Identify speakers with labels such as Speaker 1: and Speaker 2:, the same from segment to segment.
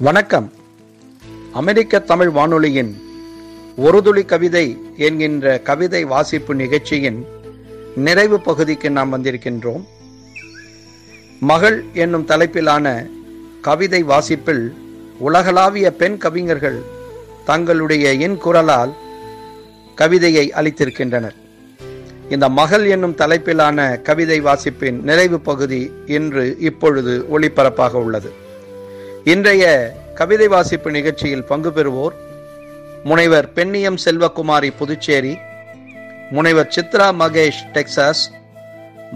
Speaker 1: வணக்கம். அமெரிக்க தமிழ் வானொலியின் ஒருதுளி கவிதை என்கின்ற கவிதை வாசிப்பு நிகழ்ச்சியின் நிறைவு பகுதிக்கு நாம் வந்திருக்கின்றோம். மகள் என்னும் தலைப்பிலான கவிதை வாசிப்பில் உலகளாவிய பெண் கவிஞர்கள் தங்களுடைய என் குரலால் கவிதையை அளித்திருக்கின்றனர். இந்த மகள் என்னும் தலைப்பிலான கவிதை வாசிப்பின் நிறைவு பகுதி இன்று இப்பொழுது ஒளிபரப்பாக உள்ளது. இன்றைய கவிதை வாசிப்பு நிகழ்ச்சியில் பங்கு பெறுவோர் முனைவர் பெண்ணியம் செல்வகுமாரி புதுச்சேரி முனைவர் சித்ரா மகேஷ் டெக்சாஸ்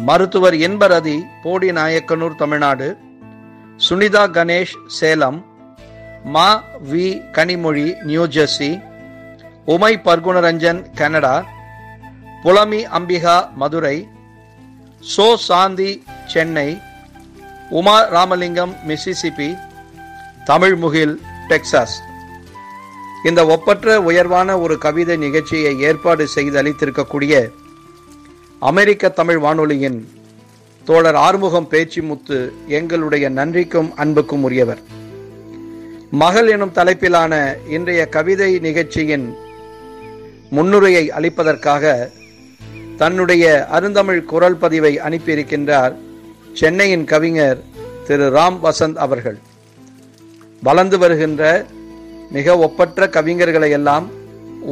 Speaker 1: மருத்துவர் என்பரதி போடி நாயக்கனூர் தமிழ்நாடு சுனிதா கணேஷ் சேலம் மா we Kanimozhi New Jersey Umai Parkunaranjan Canada Pulami Ambika Madurai So Shanthi Chennai Uma Ramalingam Mississippi Tamilmugil Texas. இந்த ஒப்பற்ற உயர்வான ஒரு கவிதை நிகழ்ச்சியை ஏற்பாடு செய்து அளித்திருக்கக்கூடிய அமெரிக்க தமிழ் வானொலியின் தோழர் ஆறுமுகம் பேச்சிமுத்து எங்களுடைய நன்றிக்கும் அன்புக்கும் உரியவர். மகள் எனும் தலைப்பிலான இன்றைய கவிதை நிகழ்ச்சியின் முன்னுரையை அளிப்பதற்காக தன்னுடைய அருந்தமிழ் குரல் பதிவை அனுப்பியிருக்கின்றார் சென்னையின் கவிஞர் திரு ராம் வசந்த் அவர்கள். வளர்ந்து வருகின்ற மிக ஒப்பற்ற கவிஞர்களை எல்லாம்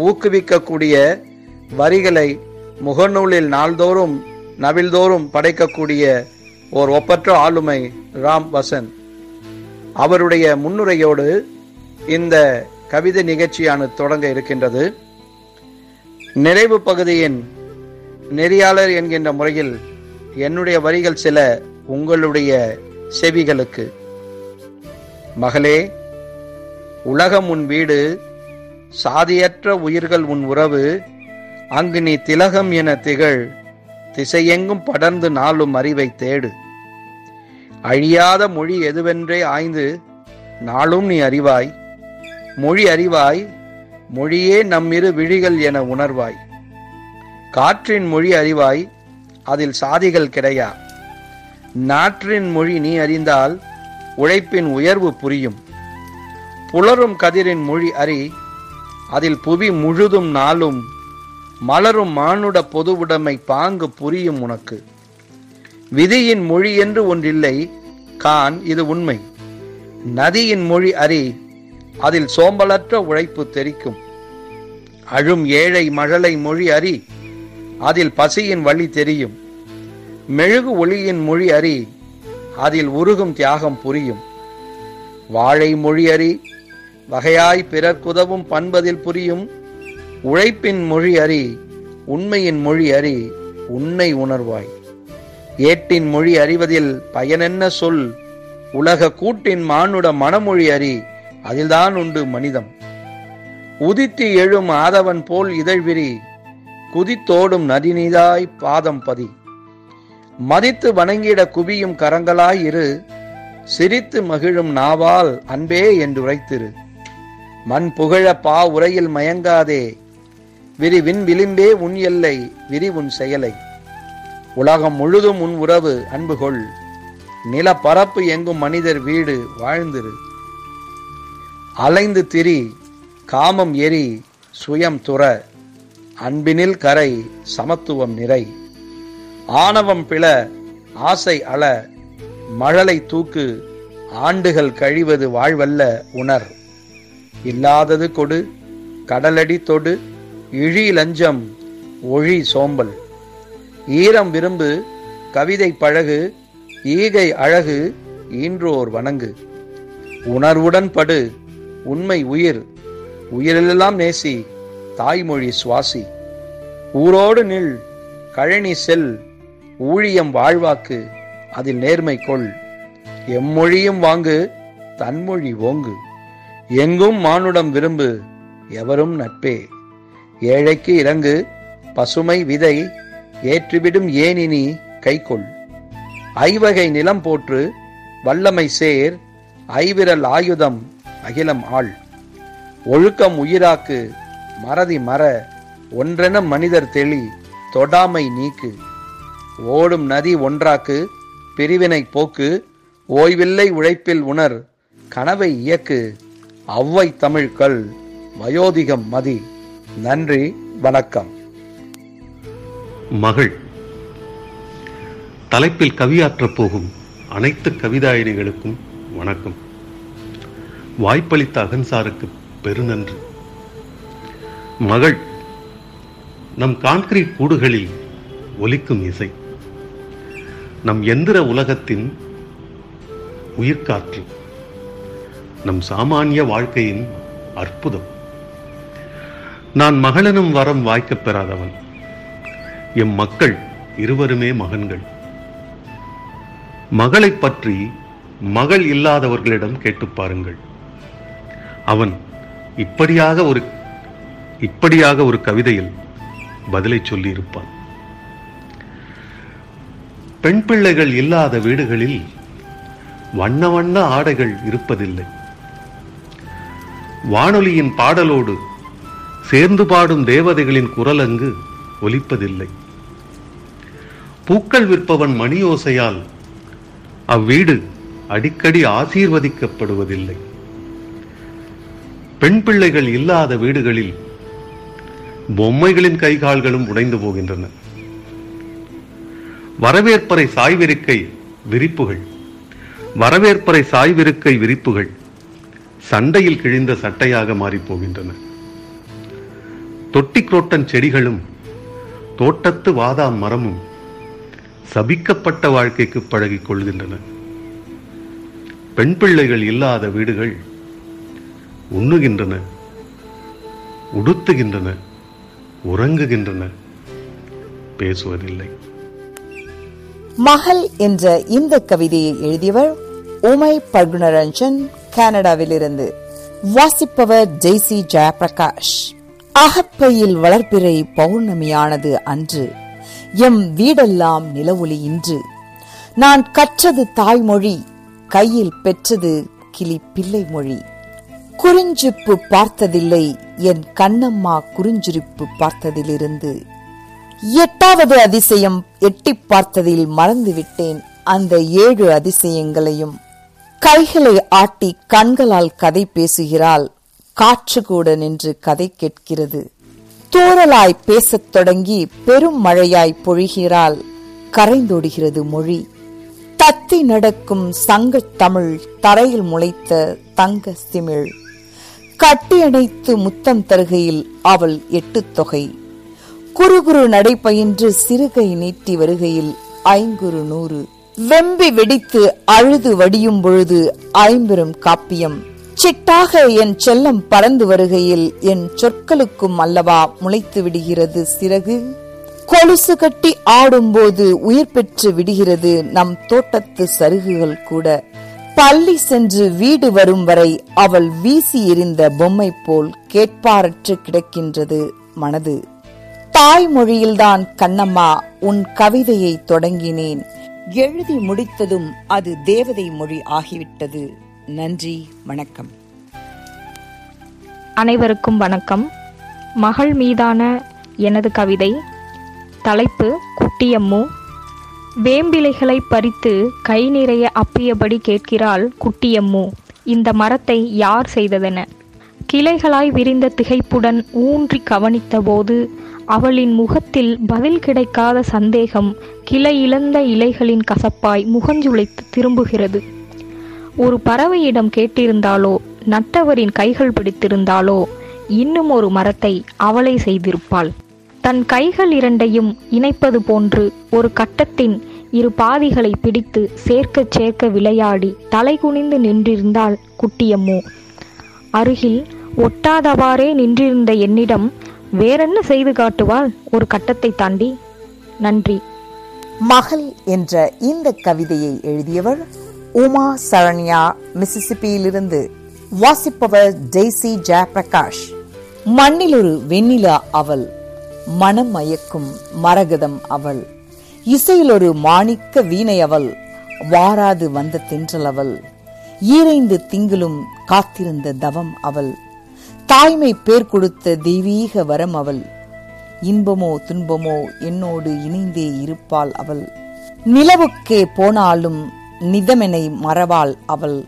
Speaker 1: ஊக்குவிக்கக்கூடிய வரிகளை முகநூலில் நாள்தோறும் நவில்தோறும் படைக்கக்கூடிய ஓர் ஒப்பற்ற ஆளுமை ராம் வசந்த் அவருடைய முன்னுரையோடு இந்த கவிதை நிகழ்ச்சியானது தொடங்க இருக்கின்றது. நிறைவு பகுதியின் நெறியாளர் என்கின்ற முறையில் என்னுடைய வரிகள் சில உங்களுடைய செவிகளுக்கு. மகளே உலகம் உன் வீடு சாதியற்ற உயிர்கள் உன் உறவு அங்கு நீ திலகம் என திகழ் திசையெங்கும் படர்ந்து நாளும் அறிவை தேடு. அழியாத மொழி எதுவென்றே ஆய்ந்து நாளும் நீ அறிவாய். மொழி அறிவாய் மொழியே நம்மிரு விழிகள் என உணர்வாய். காற்றின் மொழி அறிவாய் அதில் சாதிகள் கிடையா. நாற்றின் மொழி நீ அறிந்தால் உழைப்பின் உயர்வு புரியும். புலரும் கதிரின் மொழி அறி அதில் புவி முழுதும் நாளும் மலரும் மானுட பொதுவுடைமை பாங்கு புரியும் உனக்கு. விதியின் மொழி என்று ஒன்றில்லை கான் இது உண்மை. நதியின் மொழி அறி அதில் சோம்பலற்ற உழைப்பு தெரிக்கும். அழும் ஏழை மழலை மொழி அறி அதில் பசியின் வழி தெரியும். மெழுகு ஒளியின் மொழி அறி அதில் உருகும் தியாகம் புரியும். வாழை மொழி அறி வகையாய் பிறர்க்குதவும் பண்பதில் புரியும். உழைப்பின் மொழி அறி உண்மையின் மொழி அறி உன்னை உணர்வாய். ஏட்டின் மொழி அறிவதில் பயனென்ன சொல்? உலக கூட்டின் மானுட மனமொழி அறி அதில்தான் உண்டு மனிதம். உதித்து எழும் ஆதவன் போல் இதழ்விரி குதித்தோடும் நதிநீதாய் பாதம் பதி. மதித்து வணங்கிட குவியும் கரங்களாயிரு சிரித்து மகிழும் நாவால் அன்பே என்று உரைத்திரு. மண் புகழ பா உரையில் மயங்காதே விரி விண் விளிம்பே உன் எல்லை விரி உன் செயலை. உலகம் முழுதும் உன் உறவு அன்பு கொள் நில பரப்பு எங்கும் மனிதர் வீடு வாழ்ந்திரு. அலைந்து திரி காமம் எரி சுயம் துற. அன்பினில் கரை சமத்துவம் நிறை. ஆணவம் பிள ஆசை அல மழலை தூக்கு ஆண்டுகள் கழிவது வாழ்வல்ல உணர். இல்லாதது கொடு கடலடி தொடு இழி லஞ்சம் ஒழி சோம்பல். ஈரம் விரும்பு கவிதை பழகு ஈகை அழகு ஈன்றோர் வணங்கு. உணர்வுடன் படு உண்மை உயிர் உயிரெல்லாம் நேசி தாய்மொழி சுவாசி. ஊரோடு நில் கழனி செல் ஊழியம் வாழ்வாக்கு அதில் நேர்மை கொள். எம்மொழியும் வாங்கு தன்மொழி ஓங்கு. எங்கும் மானுடம் விரும்பு எவரும் நட்பே. ஏழைக்கு இறங்கு பசுமை விதை ஏற்றுவிடும் ஏனினி கைக்கொள் ஐவகை நிலம் போற்று வல்லமை சேர் ஐவிரல் ஆயுதம் அகிலம் ஆள். ஒழுக்கம் உயிராக்கு மறதி மற ஒன்றென மனிதர் தெளி தொடாமை நீக்கு. ஓடும் நதி ஒன்றாக்கு பிரிவினை போக்கு ஓய்வில்லை உழைப்பில் உணர் கனவை இயக்கு ஒளவை தமிழ்கள் வயோதிகம் மதி. நன்றி வணக்கம்.
Speaker 2: மகள். தலைப்பில் கவியாற்றப் போகும் அனைத்து கவிதாயினிகளுக்கும் வணக்கம். வாய்ப்பளித்த அகன்சாருக்கு பெருநன்றி. மகள் நம் கான்கிரீட் கூடுகளில் ஒலிக்கும் இசை. நம் எந்திர உலகத்தின் உயிர்காற்று நம் சாமானிய வாழ்க்கையின் அற்புதம். நான் மகளெனும் வரம் வாய்க்கப் பெறாதவன். எம் மக்கள் இருவருமே மகன்கள். மகளைப் பற்றி மகள் இல்லாதவர்களிடம் கேட்டுப் பாருங்கள். அவன் இப்படியாக ஒரு இப்படியாக ஒரு கவிதையில் பதிலை சொல்லியிருப்பான். பெண் பிள்ளைகள் இல்லாத வீடுகளில் வண்ண வண்ண ஆடைகள் இருப்பதில்லை. வானொலியின் பாடலோடு சேர்ந்து பாடும் தேவதைகளின் குரல் அங்கு ஒலிப்பதில்லை. பூக்கள் விற்பவன் மணியோசையால் அவ்வீடு அடிக்கடி ஆசீர்வதிக்கப்படுவதில்லை. பெண் பிள்ளைகள் இல்லாத வீடுகளில் பொம்மைகளின் கைகால்களும் உடைந்து போகின்றன. வரவேற்பறை சாய்விருக்கை விரிப்புகள். வரவேற்பறை சாய்விருக்கை விரிப்புகள் சண்டையில் கிழிந்த சட்டையாக மாறிப் போகின்றன தொட்டி குரோட்டன் செடிகளும் தோட்டத்து வாதா மரமும் சபிக்கப்பட்ட வாழ்க்கைக்கு பழகிக் கொள்கின்றன. பெண் பிள்ளைகள் இல்லாத வீடுகள் உண்ணுகின்றன உடுத்துகின்றன உறங்குகின்றன பேசுவதில்லை.
Speaker 3: மகள் என்ற இந்த கவிதையை எழுதியவர் உமை பர்குணரஞ்சன் கனடாவிலிருந்து. வாசிப்பவர் ஜெய்சி ஜெயபிரகாஷ். அகப்பையில் வளர்ப்பிறை பௌர்ணமியானது அன்று. எம் வீடெல்லாம் நிலவொளி இன்று. நான் கற்றது தாய்மொழி கையில் பெற்றது கிளி பிள்ளை மொழி குறிஞ்சிப்பு பார்த்ததில்லை என் கண்ணம்மா குறிஞ்சிருப்பு பார்த்ததிலிருந்து. எட்டாவது அதிசயம் எட்டி பார்த்ததில் மறந்துவிட்டேன். அந்த ஏழு அதிசயங்களையும். கைகளை ஆட்டி கண்களால் கதை பேசுகிறாள். காற்று கூட நின்று கதை கேட்கிறது. தூரலாய் பேசத் தொடங்கி பெரும் மழையாய் பொழிகிறாள். கரைந்தோடுகிறது மொழி. தத்தி நடக்கும் சங்கத் தமிழ் தரையில் முளைத்த தங்க சிமிழ். கட்டியணைத்து முத்தம் தருகையில் அவள் எட்டு தொகை. குறுகுறு நடைபயின்று சிறுகை நீட்டி வருகையில் ஐங்குறு நூறு. வெம்பி வெடித்து அழுது வடியும் பொழுது ஐம்பெரும் காப்பியம். சிட்டாக என் செல்லம் பறந்து வருகையில் என் சொற்களுக்கும் அல்லவா முளைத்து விடுகிறது சிறகு? கொலுசு கட்டி ஆடும்போது உயிர் பெற்று விடுகிறது நம் தோட்டத்து சருகுகள் கூட. பள்ளி சென்று வீடு வரும் வரை அவள் வீசி எறிந்த பொம்மை போல் கேட்பாரற்று கிடக்கின்றது மனது. தாய்மொழியில்தான் கண்ணம்மா உன் கவிதையை தொடங்கினேன். எழுதி முடித்ததும் அது தேவதை மொழி ஆகிவிட்டது. நன்றி வணக்கம்.
Speaker 4: அனைவருக்கும் வணக்கம். மகள் மீதான எனது கவிதை தலைப்பு குட்டியம்மு. வேம்பிலைகளை பறித்து கை நிறைய அப்பியபடி கேட்கிறாள் குட்டியம்மு. இந்த மரத்தை யார் செய்ததென. கிளைகளாய் விரிந்த திகைப்புடன் ஊன்றி கவனித்தபோது அவளின் முகத்தில் பதில் கிடைக்காத சந்தேகம் கிளை இழந்த இலைகளின் கசப்பாய் முகஞ்சுளைத்து திரும்புகிறது. ஒரு பறவையிடம் கேட்டிருந்தாலோ நட்டவரின் கைகள் பிடித்திருந்தாலோ இன்னும் ஒரு மரத்தை அவளை செய்திருப்பாள். தன் கைகள் இரண்டையும் இணைப்பது போன்று ஒரு கட்டத்தின் இரு பாதிகளை பிடித்து சேர்க்கச் சேர்க்க விளையாடி தலைகுனிந்து நின்றிருந்தாள் குட்டியம்மோ. அருகில் ஒட்டாதவாறே நின்றிருந்த என்னிடம் வேறென்ன செய்து காட்டுவாள்? ஒரு கட்டத்தை தாண்டி. நன்றி.
Speaker 3: மகள் என்ற இந்த கவிதையை எழுதியவர் உமா சரண்யா மிசிசிப்பியிலிருந்து வாசிப்பவர் ஜெய்சி ஜெயபிரகாஷ். மண்ணில் ஒரு வெண்ணிலா அவள் மனம் மயக்கும் மரகதம் அவள். இசையில் ஒரு மாணிக்க வீணை அவள் வாராது வந்த தென்றல் அவள். ஈரைந்து திங்களும் காத்திருந்த தவம் அவள். தாய்மை பேர் கொடுத்த தெய்வீக வரம் அவள். இன்பமோ துன்பமோ என்னோடு இணைந்தே இருப்பாள் அவள். நிலவுக்கே போனாலும் நிதமெனை மறவாள் அவள்.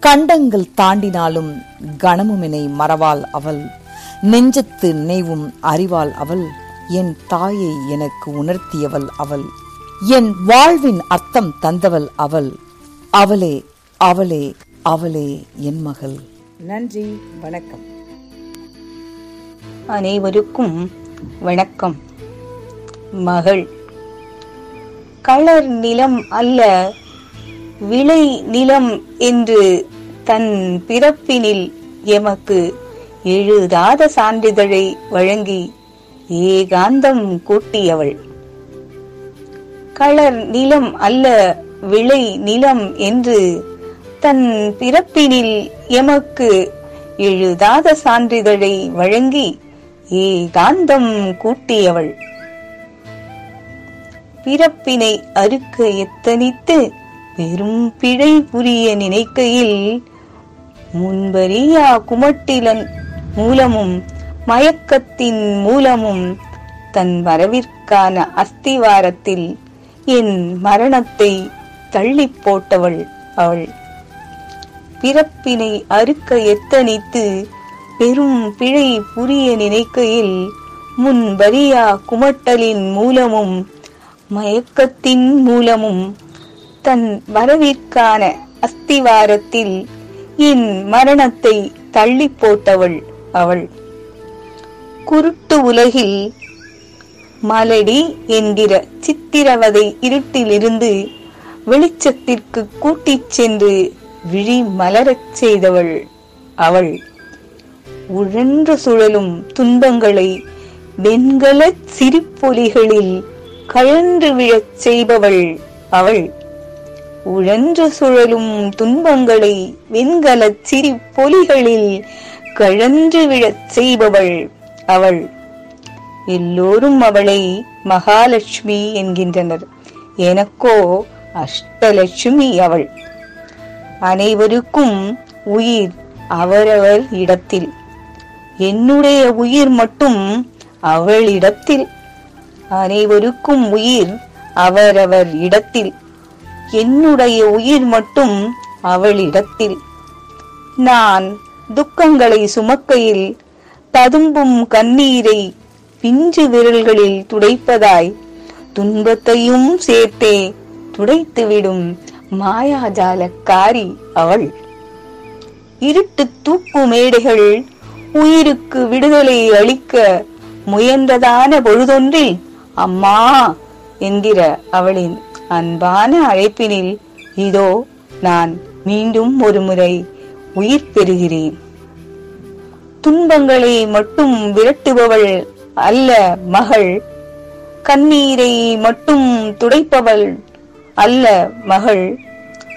Speaker 3: கண்டங்கள் தாண்டினாலும் கணமுமெனை மறவாள் அவள். நெஞ்சத்து நினைவும் அறிவாள் அவள். என் தாயை எனக்கு உணர்த்தியவள் அவள். என் வாழ்வின் அர்த்தம் தந்தவள் அவள். அவளே அவளே அவளே என் மகள். நன்றி வணக்கம்.
Speaker 5: அனைவருக்கும் வணக்கம். மகள். களர் நிலம் அல்ல விளை நிலம் என்று தன் பிறப்பினில் எமக்கு எழுதாத சான்றிதழை வழங்கி ஏகாந்தம் கூட்டியவள். களர் நிலம் அல்ல விளை நிலம் என்று தன் பிறப்பினில் எமக்கு எழுதாத சான்றிதழை வழங்கி ஏகாந்தம் கூட்டியவள். பிறப்பினை அறுக்க எத்தனித்து பெரும் பிழை புரிய நினைக்கையில் முன்பறியா குமட்டிலன் மூலமும் மயக்கத்தின் மூலமும் தன் வரவிற்கான அஸ்திவாரத்தில் என் மரணத்தை தள்ளி போட்டவள் அவள். பிறப்பினை அறுக்க எத்தனித்து பெரும் பிழை புரிய நினைக்கையில் முன் வரியா குமட்டலின் மூலமும் மயக்கத்தின் மூலமும் தன் வரவிற்கான அஸ்திவாரத்தில் என் மரணத்தை தள்ளி போட்டவள் அவள். குருட்டு உலகில் மலடி என்கிற சித்திரவதை இருட்டிலிருந்து வெளிச்சத்திற்கு கூட்டிச் சென்று விழி மலரச் செய்தவள் அவள். உழன்று சுழலும் துன்பங்களை வெண்கலச் சிரிப்பொலிகளில் கழன்று விழச் செய்பவள் அவள். உழன்று சுழலும் துன்பங்களை வெண்கலச் சிரிப்பொலிகளில் கழன்று விழச் செய்பவள் அவள். எல்லோரும் அவளை மகாலட்சுமி என்கின்றனர். எனக்கோ அஷ்டலட்சுமி அவள். அனைவருக்கும் உயிர் அவரவர் இடத்தில். என்னுடைய உயிர் மட்டும் அவளிடத்தில். அனைவருக்கும் உயிர் அவரவர் இடத்தில். என்னுடைய உயிர் மட்டும் அவளிடத்தில். நான் துக்கங்களை சுமக்கையில் ததும்பும் கண்ணீரை பிஞ்சு விரல்களில் துடைப்பதாய் துன்பத்தையும் சேர்த்தே துடைத்துவிடும் மாயாஜாலக்காரி அவள். இருட்டு தூக்கு மேடைகள் உயிருக்கு விடுதலை அளிக்க முயன்றதான பொழுதொன்றில் அம்மா என்கிற அவளின் அன்பான அழைப்பினில் இதோ நான் மீண்டும் ஒருமுறை உயிர் பெறுகிறேன். துன்பங்களை மட்டும் விரட்டுபவள் அல்ல மகள் கண்ணீரை மட்டும் துடைப்பவள் அல்ல மகள்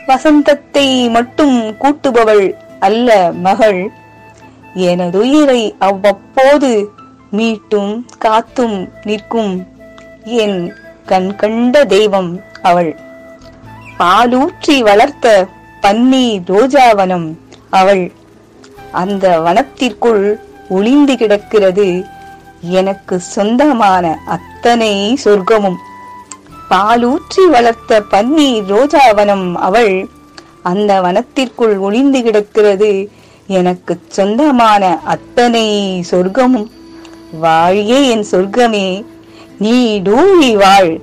Speaker 5: வசந்தத்தை மட்டும் கூட்டுபவள் அல்ல மகள் எனதுயிரை அவ்வப்போது மீட்டும் காத்தும் நிற்கும் என் கண் கண்ட தெய்வம் அவள். பாலூற்றி வளர்த்த பன்னீர் ரோஜாவனம் அவள். அந்த வனத்திற்குள் ஒளிந்து கிடக்கிறது எனக்கு சொந்தமான அத்தனை சொர்க்கமும். பாலூற்றி வளர்த்த பன்னீர் ரோஜாவனம் அவள். அந்த வனத்திற்குள் ஒளிந்து கிடக்கிறது எனக்கு சொந்தமான அத்தனை சொர்க்கமும். வாழியே என் சொர்க்கமே நீ டூழி வாழ்.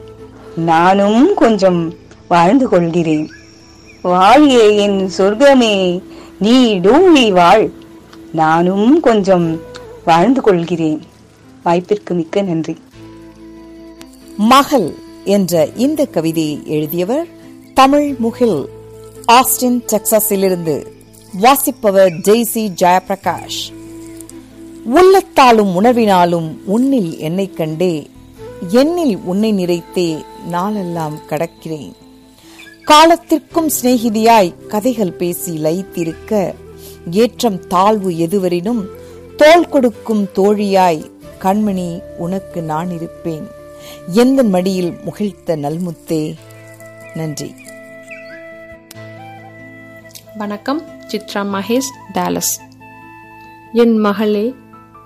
Speaker 5: நானும் கொஞ்சம் வாழ்ந்து கொள்கிறேன். வாழியே என் சொர்க்கமே நீ டூழி வாழ். நானும் கொஞ்சம் வாழ்ந்து கொள்கிறேன். வாய்ப்பிற்கு மிக்க நன்றி.
Speaker 3: மகள் என்ற இந்த கவிதையை எழுதியவர் தமிழ் முகில் ஆஸ்டின் டெக்சாஸிலிருந்து வாசிப்பவர் ஜெய்சி ஜெயபிரகாஷ். உள்ளத்தாலும் உணர்வினாலும் உன்னில் என்னை கண்டே என்னில் உன்னை நிறைத்தே நாளெல்லாம் கடக்கிறேன். காலத்திற்கும் சிநேகிதியாய் கதைகள் பேசி லயித்திருக்க ஏற்றம் தாழ்வு எதுவரினும் தோள் கொடுக்கும் தோழியாய் கண்மணி உனக்கு நான் இருப்பேன். எந்த மடியில் முகிழ்த்த நல்முத்தே? நன்றி.
Speaker 6: வணக்கம். சித்ரா மகேஷ் டாலஸ் என் மகளே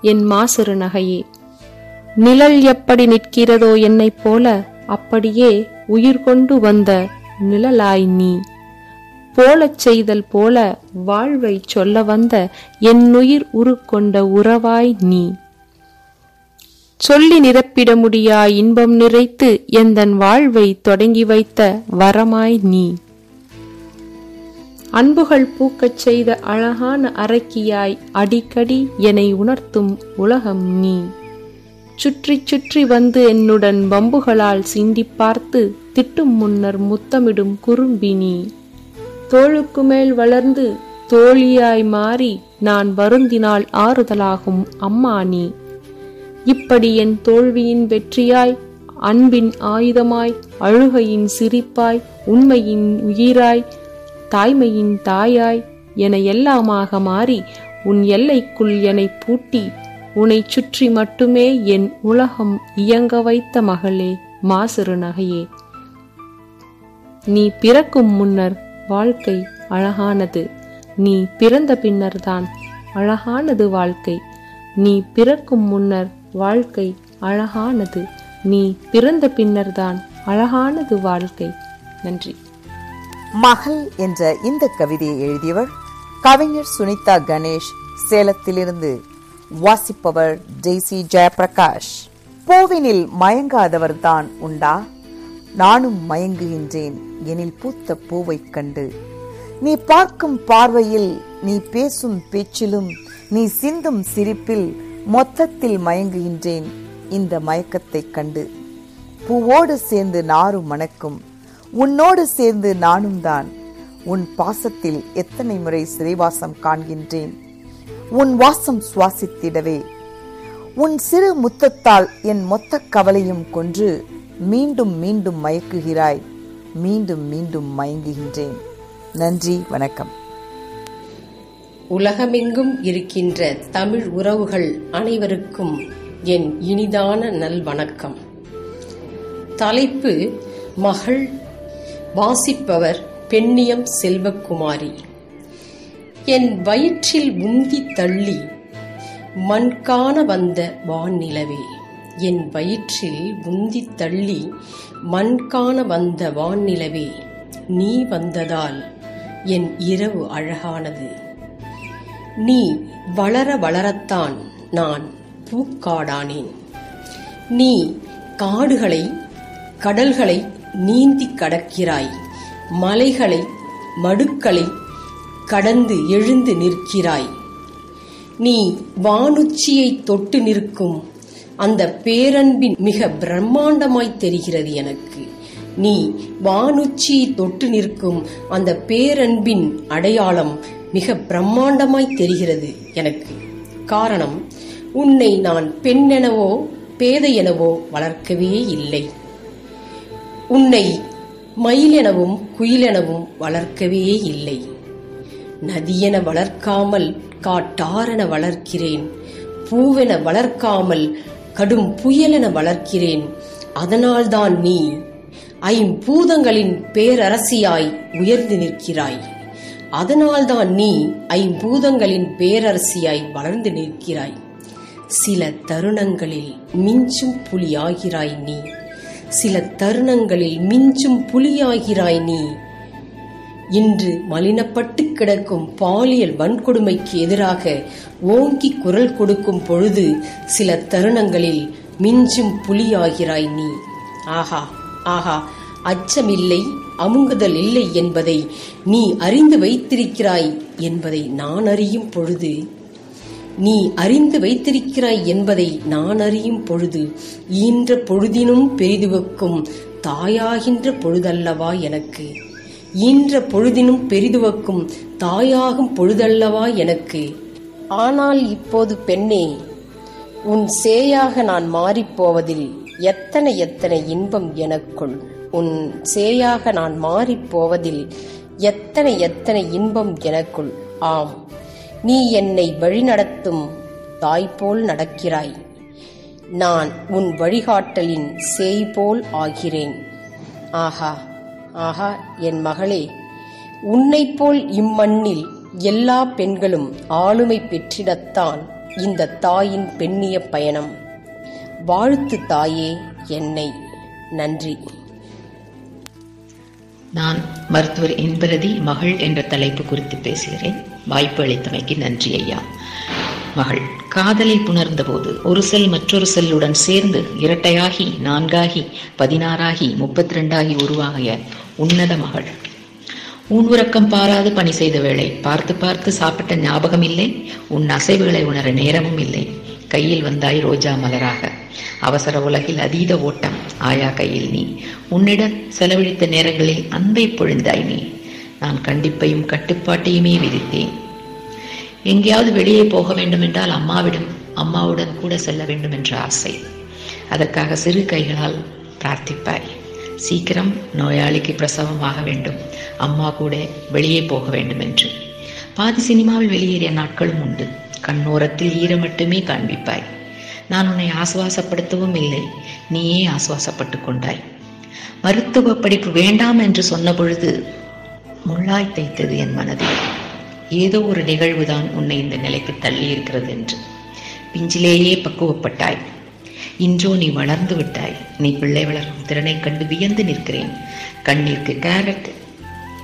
Speaker 6: என் மாசிறு நகையே நிழல் எப்படி நிற்கிறதோ என்னைப் போல அப்படியே உயிர் கொண்டு வந்த நிழலாய் நீ. போலச் செய்தல் போல வாழ்வை சொல்ல வந்த என்னுயிர் உருக்கொண்ட உறவாய் நீ. சொல்லி நிரப்பிட முடியா இன்பம் நிறைத்து எந்தன் வாழ்வை தொடங்கி வைத்த வரமாய் நீ. அன்புகள் பூக்கச் செய்த அழகான அரக்கியாய் அடிக்கடி என்னை உணர்த்தும் உலகம் நீ. சுற்றி சுற்றி வந்து என்னுடன் பம்புகளால் சிந்தி பார்த்து திட்டும் முன்னர் முத்தமிடும் குறும்பி நீ. தோளுக்கு மேல் வளர்ந்து தோழியாய் மாறி நான் வருந்தினால் ஆறுதலாகும் அம்மா நீ. இப்படி என் தோல்வியின் வெற்றியாய் அன்பின் ஆயுதமாய் அழுகையின் சிரிப்பாய் உண்மையின் உயிராய் தாய்மையின் தாயாய் என எல்லாமாக மாறி உன் எல்லைக்குள் என்னை பூட்டி உன்னை சுற்றி மட்டுமே என் உலகம் இயங்க வைத்த மகளே மாசிறு நகையே. நீ பிறக்கும் முன்னர் வாழ்க்கை அழகானது. நீ பிறந்த பின்னர்தான் அழகானது வாழ்க்கை. நீ பிறக்கும் முன்னர் வாழ்க்கை அழகானது. நீ பிறந்த பின்னர்தான் அழகானது வாழ்க்கை. நன்றி.
Speaker 3: மகள் என்ற இந்த கவிதையை எழுதியவர் கவிஞர் சுனிதா கணேஷ். சேலத்திலிருந்து வாசிப்பவர் ஜெய்சி ஜெயபிரகாஷ். பூவினில் மயங்காதவர் தான் உண்டா? நானும் மயங்குகின்றேன். எனில் பூத்த பூவைக் கண்டு. நீ பார்க்கும் பார்வையில் நீ பேசும் பேச்சிலும் நீ சிந்தும் சிரிப்பில் மொத்தத்தில் மயங்குகின்றேன். இந்த மயக்கத்தைக் கண்டு. பூவோடு சேர்ந்து நாறு மணக்கும் உன்னோடு சேர்ந்து நானும் தான். உன் பாசத்தில் எத்தனை முறை சிறைவாசம் காண்கின்றேன். உன் வாசம் சுவாசித்திடவே. உன் சிறு முத்தத்தால் என் மொத்த கவலையும் கொன்று மீண்டும் மீண்டும் மயக்குகிறாய். மீண்டும் மீண்டும் மயங்குகின்றேன். நன்றி வணக்கம்.
Speaker 7: உலகமெங்கும் இருக்கின்ற தமிழ் உறவுகள் அனைவருக்கும் என் இனிதான நல்வணக்கம். தலைப்பு மகள் வாசிப்பவர் பெண்ணியம் செல்வக்குமாரி. என் வயிற்றில் உந்தி தள்ளி மண் காண வந்த வான்நிலவே என் வயிற்றில் உந்தி தள்ளி மண் காண வந்த வான்நிலவே நீ வந்ததால் என் இரவு அழகானது. நீ வளர வளரத்தான் நான் பூக்காடானேன். நீ காடுகளை கடல்களை நீந்தி கடக்கிறாய். மலைகளை மடுக்களை கடந்து எழுந்து நிற்கிறாய். நீ வானுச்சியை தொட்டு நிற்கும் அந்த பேரன்பின் மிக பிரம்மாண்டமாய் தெரிகிறது எனக்கு. நீ வானுச்சியை தொட்டு நிற்கும் அந்த பேரன்பின் அடையாளம் மிக பிரம்மாண்டமாய் தெரிகிறது எனக்கு. காரணம் உன்னை நான் பெண்ணெனவோ பேதையெனவோ வளர்க்கவே இல்லை. உன்னை மயிலெனவும் குயிலெனவும் வளர்க்கவே இல்லை. நதியென வளர்க்காமல் காட்டாரென வளர்க்கிறேன். பூவென வளர்க்காமல் கடும் புயலென வளர்க்கிறேன். அதனால்தான் நீ ஐம்பூதங்களின் பேரரசியாய் உயர்ந்து நிற்கிறாய். அதனால்தான் நீ ஐம்பூதங்களின் பேரரசியாய் வளர்ந்து நிற்கிறாய். சில தருணங்களில் மிஞ்சும் புலியாகிறாய் நீ. சில தருணங்களில் மிஞ்சும் புலியாகிறாய் நீ. இன்று மலினப்பட்டு கிடக்கும் பாலியல் வன்கொடுமைக்கு எதிராக ஓங்கி குரல் கொடுக்கும் பொழுது சில தருணங்களில் மிஞ்சும் புலியாகிறாய் நீ. ஆஹா ஆஹா அச்சமில்லை அமுங்குதல் இல்லை என்பதை நீ அறிந்து வைத்திருக்கிறாய் என்பதை நான் அறியும் பொழுது நீ அறிந்து வைத்திருக்கிறாய் என்பதை நான் அறியும் பொழுது ஈன்ற பொழுதினும் பெரிதுவக்கும் தாயாகின்ற பொழுதல்லவா எனக்கு? ஈன்ற பொழுதினும் பெரிதுவக்கும் தாயாகும் பொழுதல்லவா எனக்கு? ஆனால் இப்போது பெண்ணே உன் சேயாக நான் மாறிப்போவதில் எத்தனை எத்தனை இன்பம் எனக்குள் உன் சேயாக நான் மாறிப்போவதில் எத்தனை எத்தனை இன்பம் எனக்குள்? ஆம் நீ என்னை வழிநடத்தும் தாய் போல் நடக்கிறாய். நான் உன் வழிகாட்டலின் சேய் போல் ஆகிறேன். ஆஹா ஆஹா என் மகளே உன்னைப் போல் இம்மண்ணில் எல்லா பெண்களும் ஆளுமை பெற்றிடத்தான் இந்த தாயின் பெண்ணிய பயணம். வாழ்த்து தாயே என்னை. நன்றி.
Speaker 8: நான் மருத்துவர் இன்பரதி மகள் என்ற தலைப்பு குறித்து பேசுகிறேன். வாய்ப்பு அளித்தமைக்கு நன்றி ஐயா. மகள் காதலை புணர்ந்தபோது ஒரு செல் மற்றொரு செல்லுடன் சேர்ந்து இரட்டையாகி நான்காகி பதினாறாகி முப்பத்தி ரெண்டாகி உருவாகிய உன்னத மகள். ஊன்உறக்கம் பாராது பணி செய்த வேளை பார்த்து பார்த்து சாப்பிட்ட ஞாபகம் இல்லை உன் அசைவுகளை உணர நேரமும் இல்லை. கையில் வந்தாய் ரோஜா மலராக. அவசர உலகில் அதீத ஓட்டம் ஆயா கையில் நீ. உன்னிடம் செலவழித்த நேரங்களில் அன்பை பொழிந்தாய் நீ. நான் கண்டிப்பையும் கட்டுப்பாட்டையுமே விதித்தேன். எங்கேயாவது வெளியே போக வேண்டும் என்றால் அம்மாவிடம் அம்மாவுடன் கூட செல்ல வேண்டும் என்ற ஆசை. அதற்காக சிறு கைகளால் பிரார்த்திப்பாய் சீக்கிரம் நோயாளிக்கு பிரசவமாக வேண்டும். அம்மா கூட வெளியே போக வேண்டும் என்று பாதி சினிமாவில் வெளியேறிய நாட்களும் உண்டு. கண்ணோரத்தில் ஈர மட்டுமே காண்பிப்பாய். நான் உன்னை ஆசுவாசப்படுத்தவும் இல்லை. நீயே ஆசுவாசப்பட்டு கொண்டாய். மருத்துவ படிப்பு வேண்டாம் என்று சொன்ன பொழுது முள்ளாய் தைத்தது என் மனதில். ஏதோ ஒரு நிகழ்வுதான் உன்னை இந்த நிலைக்கு தள்ளி இருக்கிறது என்று. பிஞ்சிலேயே பக்குவப்பட்டாய். இன்றோ நீ வளர்ந்து விட்டாய். நீ பிள்ளை வளர்க்கும் திறனை கண்டு வியந்து நிற்கிறேன். கண்ணிற்கு கேரட்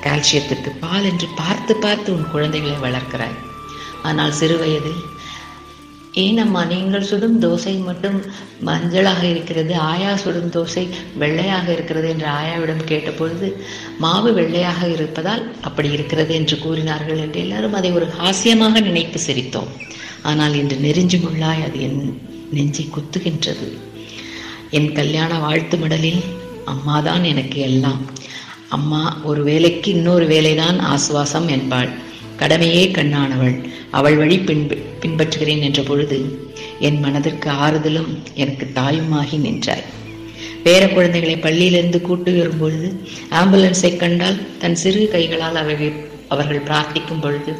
Speaker 8: கால்சியத்திற்கு பால் என்று பார்த்து பார்த்து உன் குழந்தைகளை வளர்க்கிறாய். ஆனால் சிறு வயதில் ஏனம்மா நீங்கள் சுடும் தோசை மட்டும் மஞ்சளாக இருக்கிறது ஆயா சுடும் தோசை வெள்ளையாக இருக்கிறது என்று ஆயாவிடம் கேட்டபொழுது மாவு வெள்ளையாக இருப்பதால் அப்படி இருக்கிறது என்று கூறினார்கள் என்று எல்லாரும் அதை ஒரு ஹாஸ்யமாக நினைத்து சிரித்தோம். ஆனால் இன்று நெறிஞ்சு முள்ளாய் அது என் நெஞ்சை குத்துகின்றது. என் கல்யாண வாழ்த்து மடலில் அம்மாதான் எனக்கு எல்லாம். அம்மா ஒரு வேலைக்கு இன்னொரு வேலைதான் ஆசுவாசம் என்பாள். கடமையே கண்ணானவள். அவள் வழி பின்ப பின்பற்றுகிறேன் என்ற பொழுது என் மனதிற்கு ஆறுதலும் எனக்கு தாயுமாகி நின்றாய். பேர குழந்தைகளை பள்ளியிலிருந்து கூட்டு வரும்பொழுது ஆம்புலன்ஸை கண்டால் தன் சிறு கைகளால் அவர்கள் அவர்கள் பிரார்த்திக்கும் பொழுது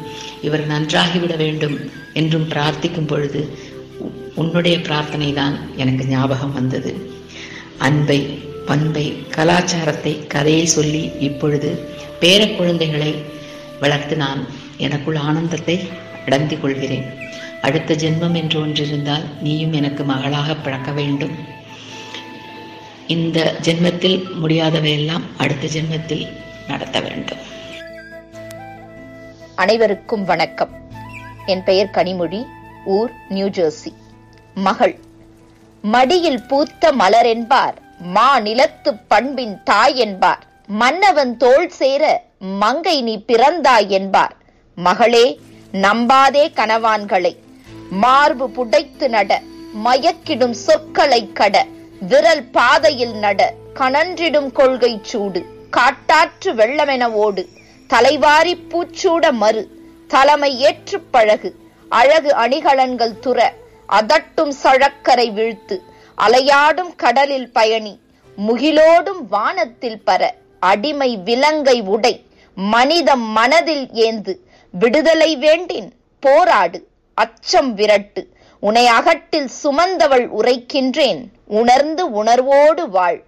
Speaker 8: இவர் நன்றாகிவிட வேண்டும் என்றும் பிரார்த்திக்கும் பொழுது உன்னுடைய பிரார்த்தனை தான் எனக்கு ஞாபகம் வந்தது. அன்பை பண்பை கலாச்சாரத்தை கதையை சொல்லி இப்பொழுது பேர குழந்தைகளை வளர்த்து நான் எனக்குள் ஆனந்தத்தை அடந்தி கொள்கிறேன். அடுத்த ஜென்மம் என்று ஒன்றிருந்தால் நீயும் எனக்கு மகளாக பிறக்க வேண்டும். இந்த ஜென்மத்தில் முடியாதவையெல்லாம் அடுத்த ஜென்மத்தில் நடத்த வேண்டும்.
Speaker 9: அனைவருக்கும் வணக்கம். என் பெயர் கனிமொழி ஊர் நியூ ஜெர்சி. மகள். மடியில் பூத்த மலர் என்பார் மா நிலத்து பண்பின் தாய் என்பார் மன்னவன் தோள் சேர மங்கை நீ பிறந்தாய் என்பார். மகளே நம்பாதே கனவான்களை. மார்பு புடைத்து நட மயக்கிடும் சொற்களை கட விரல் பாதையில் நட கணன்றிடும் கொள்கை சூடு காட்டாற்று வெள்ளமென ஓடு தலைவாரி பூச்சூட மறு தலைமை ஏற்றுப் பழகு அழகு அணிகலன்கள் துற அதட்டும் சழக்கரை வீழ்த்து அலையாடும் கடலில் பயணி முகிலோடும் வானத்தில் பர அடிமை விலங்கை உடை மனிதம் மனதில் ஏந்து விடுதலை வேண்டின் போராடு அச்சம் விரட்டு. உனை அகட்டில் சுமந்தவள் உரைக்கின்றேன். உணர்ந்து உணர்வோடு வாழ்.